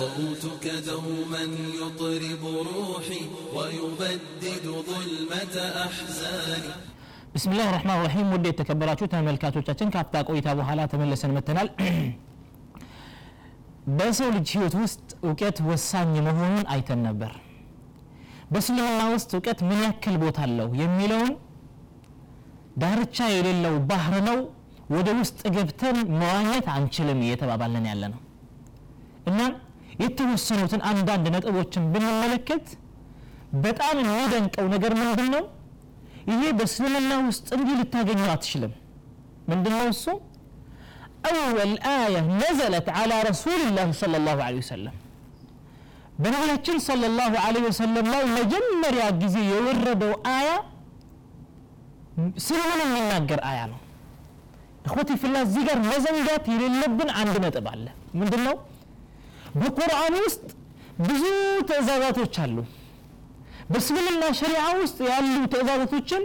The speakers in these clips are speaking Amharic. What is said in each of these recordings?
صوتك دوما يطرب روحي ويبدد ظلمة أحزاني بسم الله الرحمن الرحيم ውድ የተከበራችሁ ተመልካቾቻችን ካፍታ ቆይታ በኋላ ተመልሰን መተናል በሰው ልጅ ህይወት ውስጥ እውቀት ወሳኝ መሆኑን አይተን ነበር በእስልምና ውስጥ እውቀት ምን ያክል ቦታ አለው የሚለውን ዳርቻ የሌለው ባህር ነው ወደ ውስጥ ገብተን መዋኘት አንችልም እየተባባለን ያለ ነው እና የተወሰኑትን አንዳንድ ነጥቦችን ብንመለከት በጣም የሚደንቀው ነገር ምንድን ነው ይሄ በእስልምና ውስጥ እንዲ ልታገኙ አትችልም። ምንድን ነው እሱ? أول آية ነዘለት አላ رسول الله صلى الله በነቢያችን ሰለላሁ ዐለይሂ ወሰለም ላይ መጀመሪያ ጊዜ የወረደው አያ ስልምን የሚናገር አያ ነው? እኹቲ ፍላ እዚህ ጋር መዘንጋት የሌለብን አንድ ነጥብ አለ። ምንድን ነው በቁርአን ውስጥ ብዙ ትእዛዛቶች አሉ። በእስልምና ሸሪዓ ውስጥ ያሉ ትእዛዛቶችን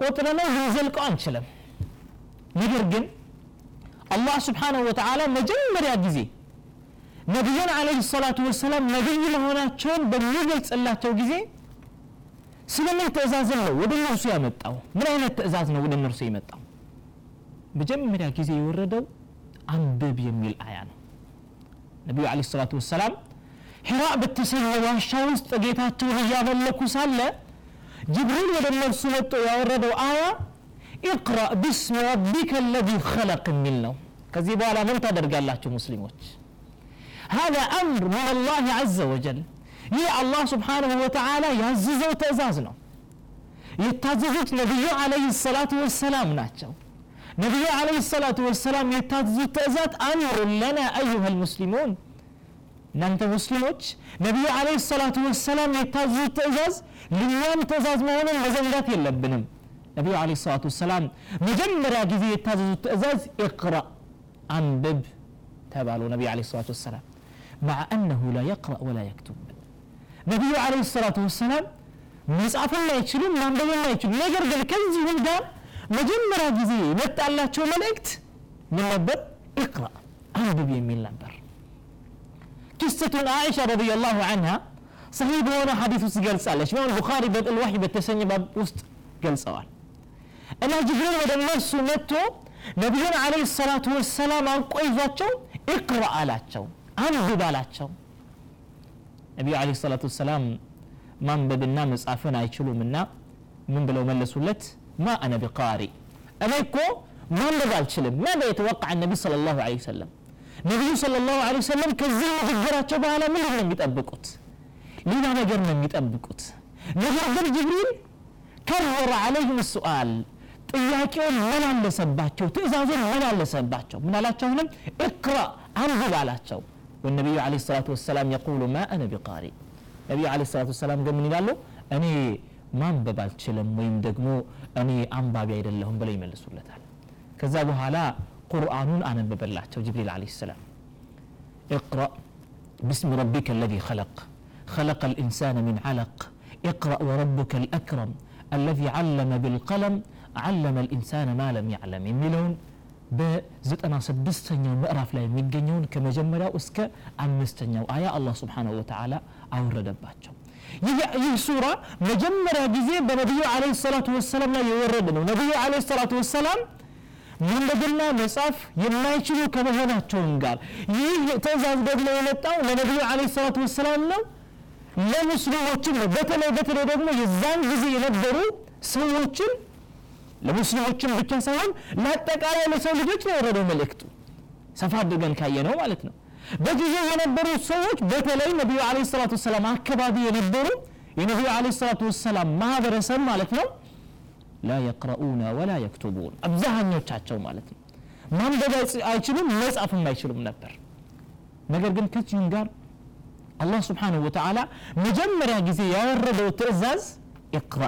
ቆጥረነው ልንዘልቀው አንችልም። ነገር ግን አላህ ስብሓንሁ ወተዓላ መጀመሪያ ጊዜ ነቢዩን አለህ ሰላቱ ወሰላም ነቢይ መሆናቸውን በሚገልጽላቸው ጊዜ ስለምን ትእዛዝን ነው ወደ እነርሱ ያመጣው? ምን አይነት ትእዛዝ ነው ወደ እነርሱ የመጣው? መጀመሪያ ጊዜ የወረደው አንብብ የሚል አያ ነው ነቢዩ አለ ሰላቱ ወሰላም ሒራ በተሰኘ ዋሻ ውስጥ ጌታቸውን እያመለኩ ሳለ ጅብሪል ወደ እነርሱ መጥቶ ያወረደው አያ ኢቅራ ቢስሚ ረቢከ አለዚ ኸለቅ የሚል ነው ከዚህ በኋላ ምን ታደርጋላችሁ ሙስሊሞች هذا أمر من الله عز وجل ይህ አላህ ስብሓንሁ ወተዓላ ያዘዘው ትእዛዝ ነው የታዘዙት ነቢዩ አለህ ሰላቱ ወሰላም ናቸው ነቢዩ አለህ ሰላቱ ወሰላም የታዘዙት ትእዛዝ አምሩን ለና አዩሃ ልሙስሊሙን እናንተ ሙስሊሞች ነቢዩ አለህ ሰላቱ ወሰላም የታዘዙት ትእዛዝ ልኛም ትእዛዝ መሆኑን መዘንጋት የለብንም ነቢዩ አለ ሰላቱ ወሰላም መጀመሪያ ጊዜ የታዘዙት ትእዛዝ እቅራ አንብብ ተባሉ ነቢዩ አለ ሰላቱ ወሰላም مع أنه لا يقرأ ولا يكتب ነቢዩ አለ ሰላቱ ወሰላም መጻፍም አይችሉም ማንበብም አይችሉም ነገር ግን ከዚሁም ጋር መጀመሪያ ጊዜ የመጣላቸው መልእክት ምን ነበር? እቅራ አንብብ የሚል ነበር። ክስተቱን አይሻ ረዲየላሁ አንሃ ሰሂህ በሆነ ሐዲስ ውስጥ ገልጻለች። ኢማም ቡኻሪ በጥል ወሕይ በተሰኘ ባብ ውስጥ ገልጸዋል። እና ጅብሪል ወደ እነርሱ መጥቶ ነቢዩን አለህ ሰላቱ ወሰላም አንቆ እቅራ አላቸው አንብብ አላቸው። ነቢዩ አለህ ሰላቱ ወሰላም ማንበብና መጻፍን አይችሉምና ምን ብለው መለሱለት ما أنا بقارئ. أنا أليكو ما نزال شلم ماذا يتوقع النبي صلى الله عليه وسلم؟ النبي صلى الله عليه وسلم كزين في الجرة على من هم يتأبقوت لما نجرنا يتأبقوت نجر ذر جبريل كرر عليهم السؤال. ጥያቄውን ምን አለሰባቸው ትእዛዙን ምን አለሰባቸው ምን አላቸው ምንም እቅራ አንብብ አላቸው ወነቢዩ ለ ሰላት ወሰላም የቁሉ ማ አነ ቢቃሪ ነቢዩ ለ ሰላት ወሰላም ገምን له؟ أني ማንበብ አልችልም ወይም ደግሞ እኔ አንባቢ አይደለሁም ብለው ይመልሱለታል ከዛ በኋላ ቁርአኑን አነበበላቸው ጅብሪል አለ ሰላም اقرأ باسم ربك الذي خلق خلق الإنسان من علق اقرأ وربك الأكرم الذي علم بالقلم علم الإنسان ما لم يعلم የሚለውን በዘጠና ስድስተኛው ምዕራፍ ላይ የሚገኘውን ከመጀመሪያው እስከ አምስተኛው አያ አላህ ስብሓንሁ ወተዓላ አወረደባቸው ይህ ሱራ መጀመሪያ ጊዜ በነቢዩ አለ ሰላቱ ወሰላም ላይ የወረደ ነው። ነቢዩ አለ ሰላቱ ወሰላም ማንበብና መጻፍ የማይችሉ ከመሆናቸውም ጋር ይህ ትእዛዝ ደግሞ የመጣው ለነቢዩ አለ ሰላቱ ወሰላም ነው። ለሙስሊሞችም ነው። በተለይ በተለይ ደግሞ የዛን ጊዜ የነበሩ ሰዎችን ለሙስሊሞችም ብቻ ሳይሆን ለአጠቃላይ ለሰው ልጆች ነው የወረደው መልእክቱ። ሰፋ አድርገን ካየ ነው ማለት ነው በጊዜው የነበሩ ሰዎች በተለይ ነቢዩ አለ ሰላቱ ወሰላም አካባቢ የነበሩ የነቢዩ አለ ሰላቱ ወሰላም ማህበረሰብ ማለት ነው ላ የቅረኡነ ወላ የክቱቡን አብዛኞቻቸው ማለት ነው። ማንበብ አይችሉም መጻፍም አይችሉም ነበር። ነገር ግን ከዚሁም ጋር አላህ ስብሓንሁ ወተዓላ መጀመሪያ ጊዜ ያወረደው ትእዛዝ እቅራ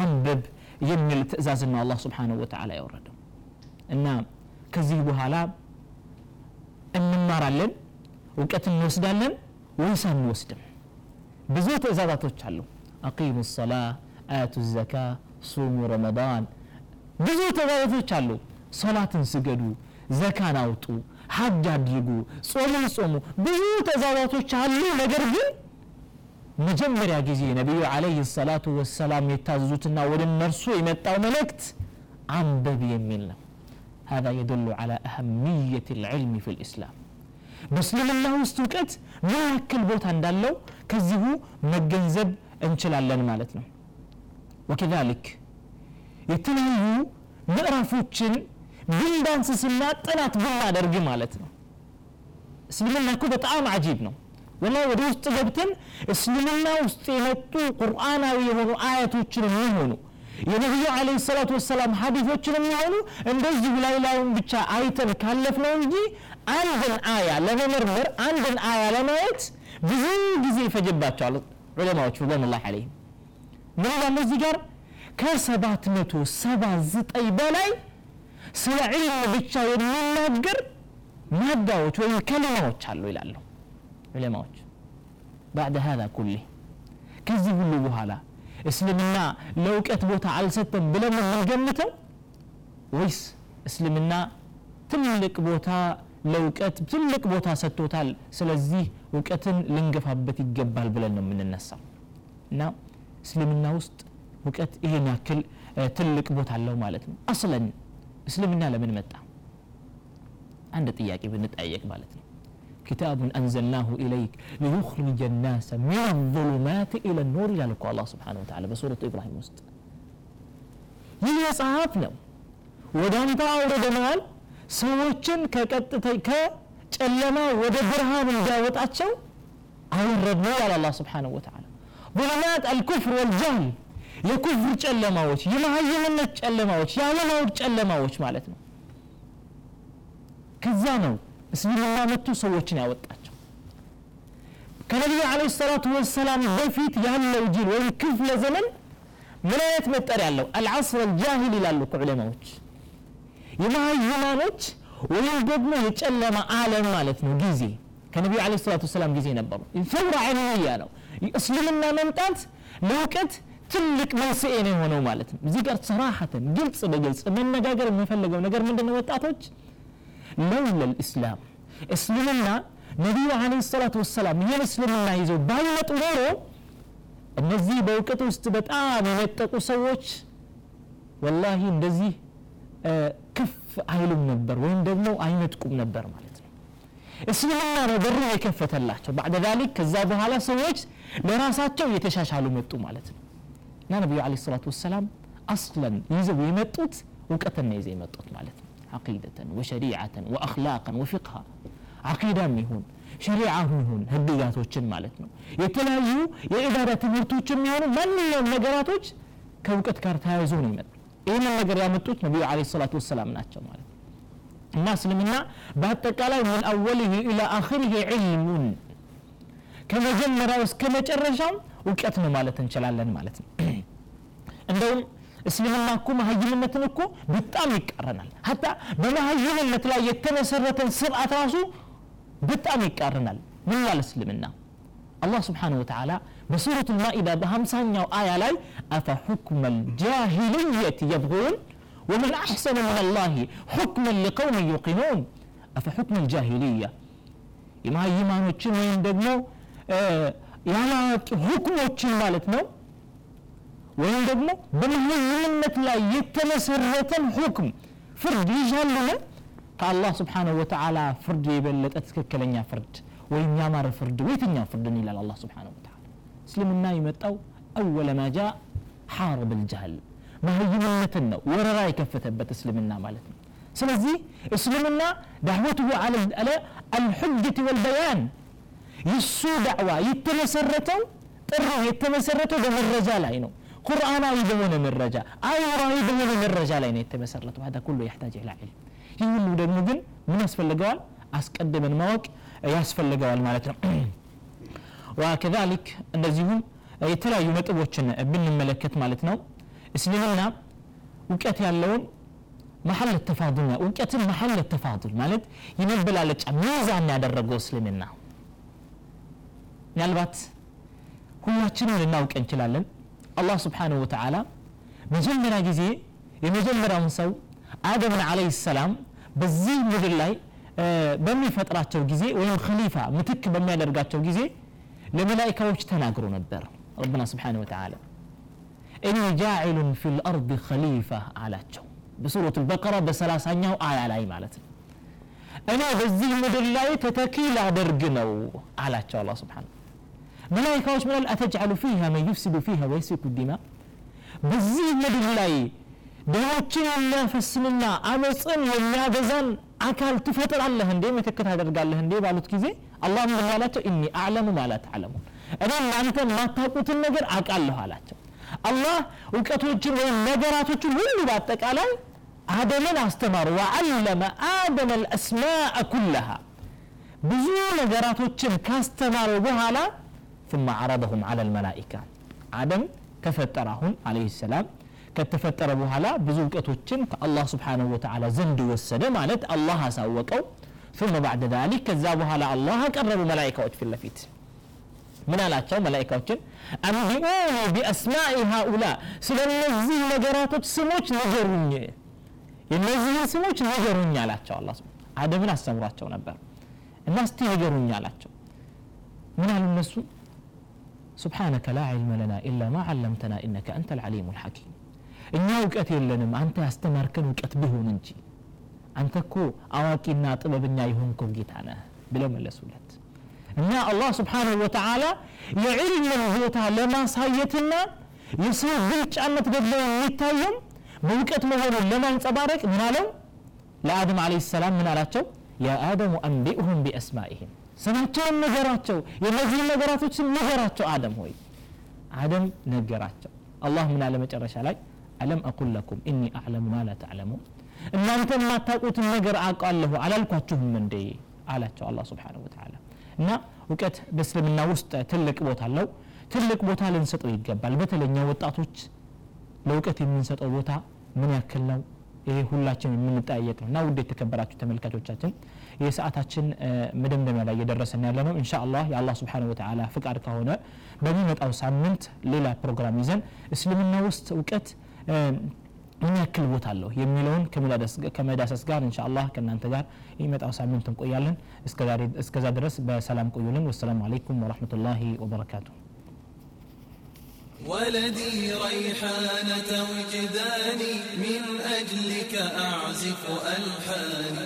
አንብብ የሚል ትእዛዝን ነው አላህ ስብሓንሁ ወተዓላ ያወረደው። እና ከዚህ በኋላ እንማራለን እውቀት እንወስዳለን ወይስ አንወስድም ብዙ ትእዛዛቶች አሉ አቂሙ ሰላ አያቱ ዘካ ሱሙ ረመዳን ብዙ ትእዛዛቶች አሉ ሶላትን ስገዱ ዘካን አውጡ ሀጅ አድርጉ ጾምን ጾሙ ብዙ ትእዛዛቶች አሉ ነገር ግን መጀመሪያ ጊዜ ነቢዩ አለይህ ሰላቱ ወሰላም የታዘዙትና ወደ እነርሱ የመጣው መልእክት አንበብ የሚል ነው هذا يدل على أهمية العلم في الإسلام በእስልምና ውስጥ እውቀት ምን ያክል ቦታ እንዳለው ከዚሁ መገንዘብ እንችላለን ማለት ነው። ወከዛሊክ የተለያዩ ምዕራፎችን ብንዳንስስና ጥናት ብናደርግ ማለት ነው። እስልምና እኮ በጣም አጂብ ነው። ወላ ወደ ውስጥ ገብተን እስልምና ውስጥ የመጡ ቁርአናዊ የሆኑ አያቶችን የሚሆኑ የነቢዩ አለ ሰላቱ ወሰላም ሀዲቶችን የሚሆኑ እንደዚሁ ላይ ላዩን ብቻ አይተን ካለፍ ነው እንጂ አንድን አያ ለመመርመር አንድን አያ ለማየት ብዙ ጊዜ ይፈጅባቸዋል። ዑለማዎች ሪድዋኑላህ አለይህም ምን እዚህ ጋር? ከሰባት መቶ ሰባ ዘጠኝ በላይ ስለ ዒልም ብቻ የሚናገር ማዳዎች ወይም ከሊማዎች አሉ ይላሉ ዑለማዎች። ባዕደ ሀዛ ኩሌ ከዚህ ሁሉ በኋላ እስልምና ለእውቀት ቦታ አልሰጠም ብለን የምንገምተው? ወይስ እስልምና ትልቅ ቦታ ለእውቀት ትልቅ ቦታ ሰጥቶታል ስለዚህ እውቀትን ልንገፋበት ይገባል ብለን ነው የምንነሳው? እና እስልምና ውስጥ እውቀት ይሄን ያክል ትልቅ ቦታ አለው ማለት ነው። አስለን እስልምና ለምን መጣ? አንድ ጥያቄ ብንጠያየቅ ማለት ነው كتاب أنزلناه إليك ليخرج الناس من الظلمات إلى النور إلى لك الله سبحانه وتعالى بسورة إبراهيم وسط ይህ መጽሐፍ ነው ወደ አንተ አውርደነዋል ሰዎችን ከጨለማ ወደ ብርሃን እንዲያወጣቸው አወረድነው ያለ አላ ስብሓንሁ ወተዓላ ظلمات الكفر والجهل የኩፍር ጨለማዎች የመሀይምነት ጨለማዎች የአለማወቅ ጨለማዎች ማለት ነው ከዛ ነው እስልምና መጥቶ ሰዎችን ያወጣቸው። ከነቢዩ አለ ሰላቱ ወሰላም በፊት ያለው ጂል ወይም ክፍለ ዘመን ምን አይነት መጠሪያ ያለው አልዓስር አልጃሂል ይላሉ ዑለማዎች። የመሀይማኖች ወይም ደግሞ የጨለማ አለም ማለት ነው ጊዜ። ከነቢዩ አለ ሰላቱ ወሰላም ጊዜ ነበሩ። ፈውራ ዐይንያ ነው። እስልምና መምጣት ለእውቀት ትልቅ መንስኤ ነው የሆነው ማለት ነው። እዚህ ጋር ሰራሐተን ግልጽ በግልጽ መነጋገር የሚፈልገው ነገር ምንድነው ወጣቶች ለውለ ልእስላም እስልምና ነቢዩ አለ ሰላቱ ወሰላም ይህን እስልምና ይዘው ባይመጡ ኖሮ እነዚህ በእውቀት ውስጥ በጣም የመጠቁ ሰዎች ወላሂ እንደዚህ ከፍ አይሉም ነበር ወይም ደግሞ አይነጥቁም ነበር ማለት ነው። እስልምና ነው በሩ የከፈተላቸው። ባዕደ ዛሊክ ከዛ በኋላ ሰዎች ለራሳቸው እየተሻሻሉ መጡ ማለት ነው። እና ነቢዩ አለ ሰላቱ ወሰላም አስለን ይዘው የመጡት እውቀትን ነው ይዘው የመጡት ማለት ነው ዓቂደተን ወሸሪዓተን ወአኽላቀን ወፊቅሃ ዓቂዳም ይሁን ሸሪዓም ይሁን ህግጋቶችን ማለት ነው። የተለያዩ የኢባዳ ትምህርቶች የሚሆኑ ማንኛውም ነገራቶች ከእውቀት ጋር ተያይዞ ነው ይመጡ ይህንን ነገር ያመጡት ነቢዩ አለ ሰላቱ ወሰላም ናቸው ማለት ነው። እና እስልምና በአጠቃላይ ምን አወልህ ኢላ አኽሪህ ዒልሙን ከመጀመሪያው እስከ መጨረሻው እውቀት ነው ማለት እንችላለን ማለት ነው። እንደውም እስልምና እኮ መሀይምነትን እኮ በጣም ይቃረናል። ታ በመሀይምነት ላይ የተመሰረተን ስርአት ራሱ በጣም ይቃረናል። ምን ያለ እስልምና? الله سبحانه وتعالى بسورة المائدة بهم سانيا وآية لاي أفحكم الجاهلية يبغون ومن أحسن من الله حكما لقوم يوقنون أفحكم الجاهلية إما إيمان وچن وين دقمو يعني حكم وچن مالتنو ወይም ደግሞ በመሀይምነት ላይ የተመሰረተን ሁክም ፍርድ ይዣሉን ከአላህ ስብሓንሁ ወተዓላ ፍርድ የበለጠ ትክክለኛ ፍርድ ወይም ያማረ ፍርድ የትኛው ፍርድን ይላል አላህ ስብሓንሁ ወተዓላ? እስልምና የመጣው አወለ ማ ጃ ሓርብ ልጃህል መሀይምነትን ነው ወረራ የከፈተበት እስልምና ማለት ነው። ስለዚህ እስልምና ዳዕወትሁ አለ አልሑጀት ወልበያን የሱ ዳዕዋ የተመሰረተው ጥሪ የተመሰረተው በመረጃ ላይ ነው ቁርአናዊ በሆነ መረጃ አእምራዊ በሆነ መረጃ ላይ ነው የተመሰረተው هذا كله يحتاج الى علم ይህ ሁሉ ደግሞ ግን ምን ያስፈልገዋል አስቀድመን ማወቅ ያስፈልገዋል ማለት ነው ወከዛሊክ እንደዚሁም የተለያዩ ነጥቦችን ብንመለከት ማለት ነው እስልምና እውቀት ያለውን መሐል ተፋዱል እውቀትን መሐል ተፋዱል ማለት የመበላለጫ ሚዛን ያደረገው እስልምና ምናልባት ሁላችንም ልናውቅ እንችላለን አላህ ስብሓንሁ ወተዓላ መጀመሪያ ጊዜ የመጀመሪያውን ሰው አደምን አለህ ሰላም በዚህ ምድር ላይ በሚፈጥራቸው ጊዜ ወይም ከሊፋ ምትክ በሚያደርጋቸው ጊዜ ለመላይካዎች ተናግሮ ነበር ረብና ስብሓን ወተዓላ እኒ ጃዒሉን ፊ ልአርድ ከሊፋ አላቸው በሱረቱ ልበቀራ በሰላሳኛው አያ ላይ ማለት ነው እኔ በዚህ ምድር ላይ ተተኪ ላደርግ ነው አላቸው አላ ስብሓን መላይካዎች ምናል አተጅዓሉ ፊሃ መን ዩፍሲዱ ፊሃ ወየስፊኩ ዲማ። በዚህ ምድር ላይ ደሞችን የሚያፈስንና አመፅን የሚያበዛን አካል ትፈጥራለህ እንዴ? ምትክት ታደርጋለህ እንዴ ባሉት ጊዜ? አላህ ምን ያላቸው እኒ አዕለሙ ማላ ተዕለሙን። እኔ እናንተ የማታውቁትን ነገር አውቃለሁ አላቸው። አላህ እውቀቶችን ወይም ነገራቶችን ሁሉ በአጠቃላይ አደምን አስተማሩ። ወዓለመ አደም አልአስማء ኩለሃ። ብዙ ነገራቶችን ካስተማሩ በኋላ ثم عرضهم على الملائكة አደም ከፈጠረ አሁን አለይሂ ሰላም ከተፈጠረ በኋላ ብዙ እውቀቶችን ከአላህ ስብሓንሁ ወተዓላ ዘንድ ወሰደ ማለት አላህ አሳወቀው ثم بعد ذلك ከዛ በኋላ አላህ አቀረቡ መላይካዎች ፊት ለፊት ምን አላቸው መላይካዎችን አንቢኡኒ ቢአስማኢ ሃኡላ ስለ እነዚህ ነገራቶች ስሞች ንገሩኝ የእነዚህን ስሞች ንገሩኝ አላቸው አላ አደምን አስተምሯቸው ነበር እና እስቲ ንገሩኝ አላቸው ምን አሉ እነሱ سبحانك لا علم لنا إلا ما علمتنا إنك أنت العليم الحكيم እኛ እውቀት የለንም አንተ ያስተማርከን እውቀት ቢሆን እንጂ አንተ እኮ አዋቂና ጥበብኛ የሆንከው ጌታ ነህ ብለው መለሱለት እና አላህ ስብሓንሁ ወተዓላ የዕልምን ቦታ ለማሳየትና የሰው ብልጫነት ደግሞ የሚታየው በእውቀት መሆኑን ለማንጸባረቅ ምን አለው ለአደም አለ ሰላም ምን አላቸው ያ አደሙ አንቢእሁም ቢአስማኢህም ስማቸውን ነገራቸው የነዚህን ነገራቶች ስም ነገራቸው አደም ሆይ አደም ነገራቸው። አላህ ምን አለ መጨረሻ ላይ? አለም አቁል ለኩም ኢኒ አዕለሙ ማ ላ ተዕለሙን። እናንተ የማታውቁትን ነገር አውቃለሁ አላልኳችሁም እንዴ? አላቸው አላህ ስብሓንሁ ወተዓላ። እና እውቀት በእስልምና ውስጥ ትልቅ ቦታ አለው። ትልቅ ቦታ ልንሰጠው ይገባል። በተለኛ ወጣቶች ለእውቀት የምንሰጠው ቦታ ምን ያክል ነው? ይሄ ሁላችን የምንጠያየቅ ነው። እና ውድ የተከበራችሁ ተመልካቾቻችን የሰዓታችን መደምደሚያ ላይ እየደረሰን ያለ ነው እንሻ አላህ የአላህ ስብሓን ወተዓላ ፍቃድ ከሆነ በሚመጣው ሳምንት ሌላ ፕሮግራም ይዘን እስልምና ውስጥ እውቀት ምን ያክል ቦታ አለው የሚለውን ከመዳሰስ ጋር እንሻ አላህ ከእናንተ ጋር የሚመጣው ሳምንት እንቆያለን እስከዛ ድረስ በሰላም ቆዩልን ወሰላሙ አለይኩም ወረሕመቱላሂ ወበረካቱሁ ولدي ريحانة وجداني من أجلك أعزف ألحاني